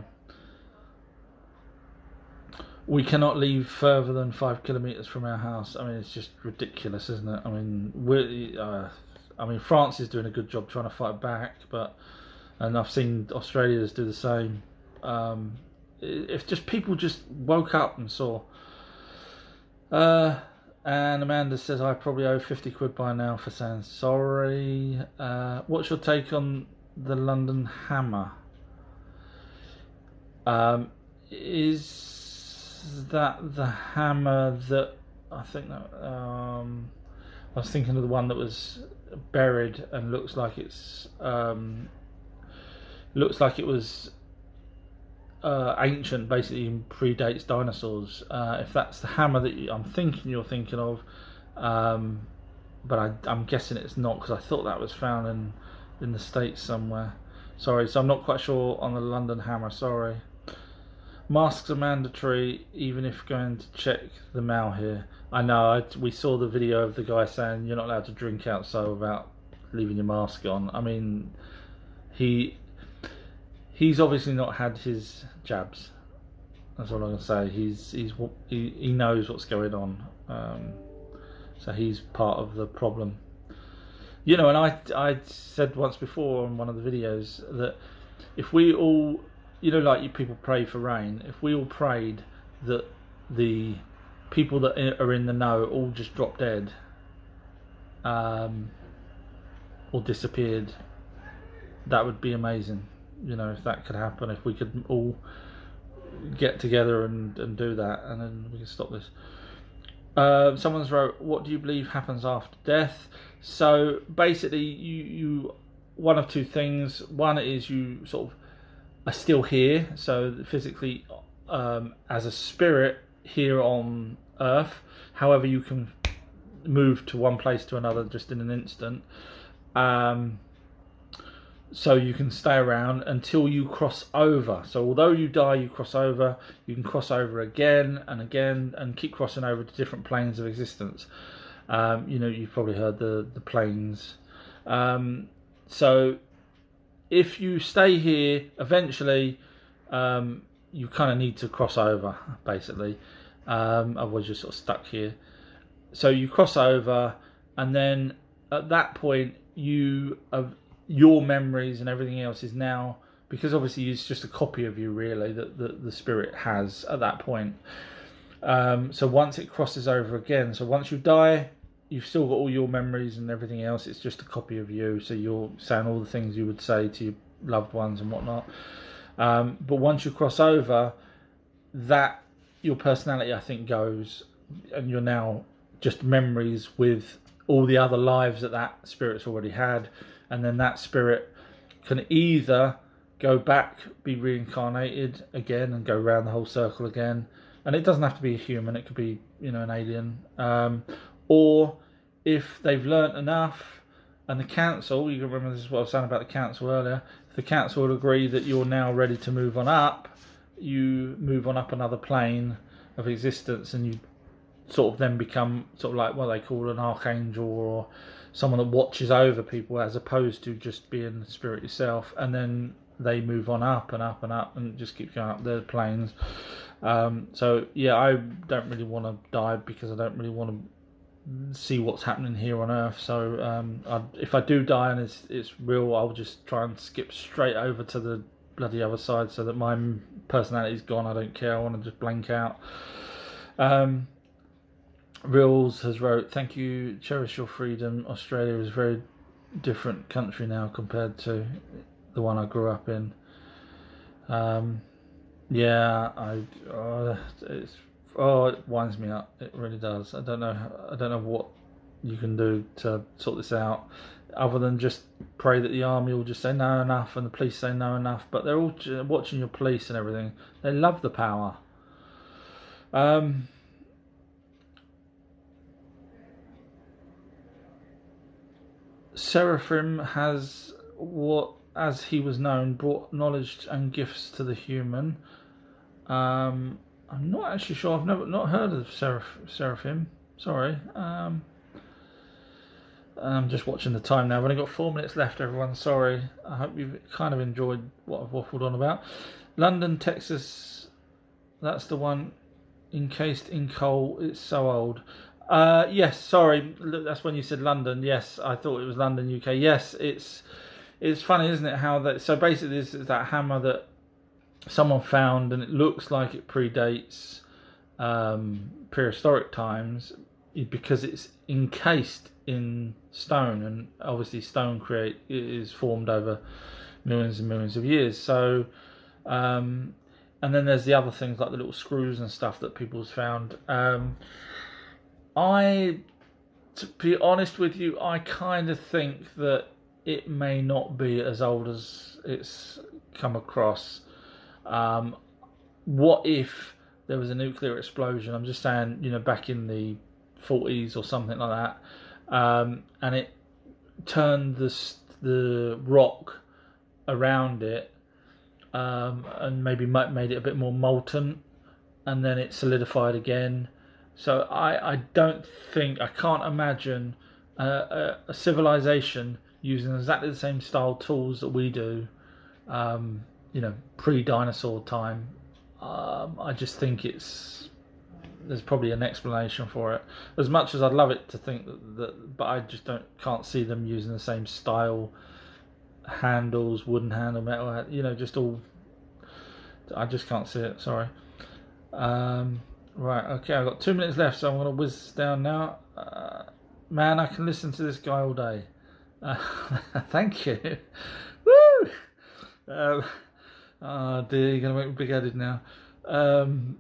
We cannot leave further than five kilometres from our house. I mean, it's just ridiculous, isn't it? I mean, we uh, I mean, France is doing a good job trying to fight back, but and I've seen Australians do the same. Um, if just people just woke up and saw uh, and Amanda says, I probably owe 50 quid by now for saying sorry. Uh, what's your take on the London Hammer? Um, is that the hammer that I think that um, I was thinking of the one that was buried and looks like it's um, looks like it was uh, ancient, basically predates dinosaurs. Uh, if that's the hammer that you, I'm thinking you're thinking of, um, but I, am guessing it's not because I thought that was found in in the states somewhere. Sorry, so I'm not quite sure on the London hammer. Sorry. masks are mandatory, even if going to check the mail here. I know. I, we saw the video of the guy saying you're not allowed to drink outside without leaving your mask on. I mean, he he's obviously not had his jabs. That's all I'm gonna say. He's he's he, he knows what's going on. Um, so he's part of the problem. You know, and I I said once before on one of the videos that if we all, you know, like you people pray for rain, if we all prayed that the people that are in the know all just dropped dead, um, or disappeared, that would be amazing. You know, if that could happen, if we could all get together and, and do that, and then we can stop this. Uh, someone's wrote, "What do you believe happens after death?" So basically, you you one of two things. One is you sort of are still here, so physically um, as a spirit here on Earth. However, you can move to one place to another just in an instant. Um, so you can stay around until you cross over. So although you die, you cross over. You can cross over again and again and keep crossing over to different planes of existence. Um, you know, you've probably heard the the planes. Um, so if you stay here, eventually um, you kind of need to cross over, basically. Um, otherwise, you're sort of stuck here. So you cross over, and then at that point, you have your memories and everything else is now because obviously it's just a copy of you really that the, the spirit has at that point. Um, so once it crosses over again so once you die you've still got all your memories and everything else. It's just a copy of you. So you're saying all the things you would say to your loved ones and whatnot. Um, but once you cross over that your personality i think goes and you're now just memories with all the other lives that that spirit's already had and then that spirit can either go back, be reincarnated again, and go around the whole circle again. And it doesn't have to be a human; it could be, you know, an alien. Um, or if they've learnt enough, and the council, you can remember this is what I was saying about the council earlier. If the council would agree that you're now ready to move on up, you move on up another plane of existence, and you sort of then become sort of like what they call an archangel or someone that watches over people as opposed to just being the spirit yourself and then they move on up and up and up and just keep going up the planes. Um, so yeah i don't really want to die because i don't really want to see what's happening here on earth. So um, if i do die and it's, it's real i'll just try and skip straight over to the bloody other side so that my personality's gone. I don't care. I want to just blank out. Um, Reels has wrote, "Thank you, cherish your freedom. Australia is a very different country now compared to the one I grew up in." Um, yeah, I oh, it's oh it winds me up. It really does. I don't know. I don't know what you can do to sort this out, other than just pray that the army will just say no enough and the police say no enough. But they're all watching your police and everything. They love the power. Um, Seraphim has what, as he was known, brought knowledge and gifts to the human. Um, I'm not actually sure. I've never not heard of Seraph, Seraphim. Sorry. Um, I'm just watching the time now. I've only got four minutes left, everyone. Sorry. I hope you've kind of enjoyed what I've waffled on about. London, Texas. That's the one encased in coal. It's so old. Uh, yes, sorry, that's when you said London. Yes, I thought it was London, UK. Yes, it's it's funny, isn't it? How that so basically this is that hammer that someone found, and it looks like it predates um, prehistoric times because it's encased in stone, and obviously stone create is formed over millions and millions of years. So. Um, and then there's the other things like the little screws and stuff that people's found. Um, I, to be honest with you, I kind of think that it may not be as old as it's come across. Um, what if there was a nuclear explosion? I'm just saying, you know, back in the 40s or something like that, um, and it turned the the rock around it um, and maybe made it a bit more molten, and then it solidified again. So I, I don't think I can't imagine a, a, civilization using exactly the same style tools that we do. Um, you know, pre-dinosaur time. Um, I just think it's there's probably an explanation for it. As much as I'd love it to think that, that but I just don't can't see them using the same style handles, wooden handle, metal, you know, just all. I just can't see it. Sorry. Um, right. Okay. I've got two minutes left, so I'm going to whiz down now. Uh, man, I can listen to this guy all day. Uh, thank you. Woo! Um, oh dear, you're going to make me big-headed now. Um,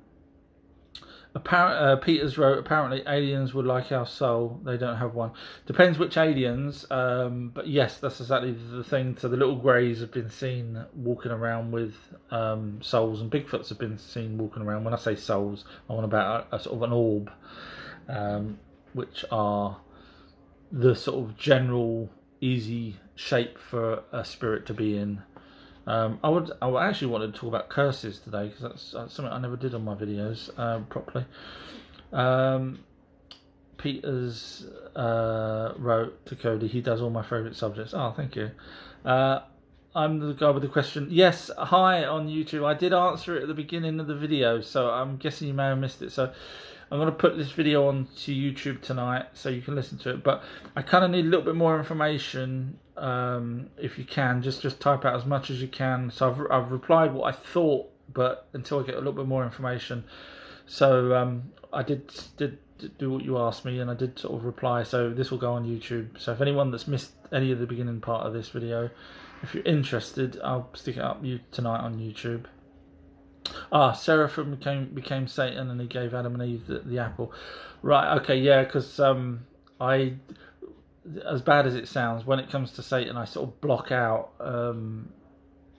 Uh, Peters wrote, apparently aliens would like our soul. They don't have one. Depends which aliens, um, but yes, that's exactly the thing. So the little greys have been seen walking around with um, souls, and Bigfoots have been seen walking around. When I say souls, I want about a, a sort of an orb, um, which are the sort of general easy shape for a spirit to be in. Um, I would I actually wanted to talk about curses today because that's, that's, something I never did on my videos uh, properly. Um, Peters uh, wrote to Cody, he does all my favourite subjects. Oh, thank you. Uh, I'm the guy with the question. Yes, hi on YouTube. I did answer it at the beginning of the video, so I'm guessing you may have missed it. So I'm going to put this video on to YouTube tonight so you can listen to it. But I kind of need a little bit more information um, if you can. Just just type out as much as you can. So I've, I've replied what I thought, but until I get a little bit more information. So um, I did did do what you asked me and I did sort of reply. So this will go on YouTube. So if anyone that's missed any of the beginning part of this video, if you're interested, I'll stick it up you tonight on YouTube. Ah, Seraphim became became Satan, and he gave Adam and Eve the, the apple. Right? Okay, yeah. Because um, I, as bad as it sounds, when it comes to Satan, I sort of block out. Um,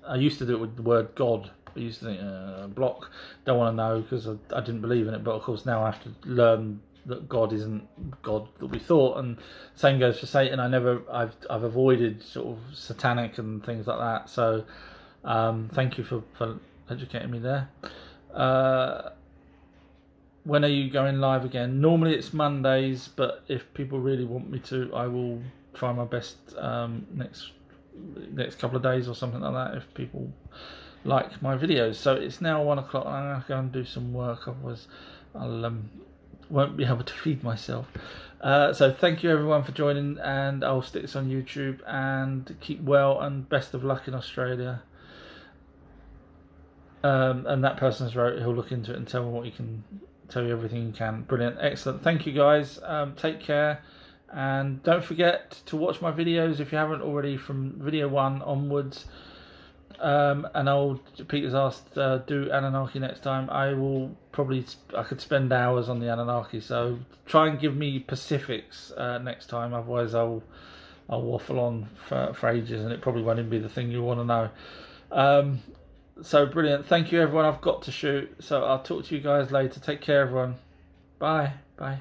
I used to do it with the word God. I used to think uh, block. Don't want to know because I, I didn't believe in it. But of course, now I have to learn that God isn't God that we thought, and same goes for Satan. I never, I've, I've avoided sort of satanic and things like that. So, um, thank you for, for educating me there. Uh, when are you going live again? Normally it's Mondays, but if people really want me to, I will try my best um, next next couple of days or something like that. If people like my videos, so it's now one o'clock. I'm gonna go and do some work. Otherwise, I'll um, won't be able to feed myself. Uh, so thank you everyone for joining, and I'll stick this on YouTube. And keep well, and best of luck in Australia. Um, and that person's wrote, he'll look into it and tell me what he can tell you everything you can. Brilliant, excellent. Thank you guys. Um, take care. And don't forget to watch my videos if you haven't already from video one onwards. Um, and I'll, Peter's asked, uh, do Anunnaki next time. I will probably, I could spend hours on the Anunnaki. So try and give me Pacifics uh, next time. Otherwise, I'll, I'll waffle on for, for ages and it probably won't even be the thing you want to know. Um, so brilliant. Thank you, everyone. I've got to shoot. So I'll talk to you guys later. Take care, everyone. Bye. Bye.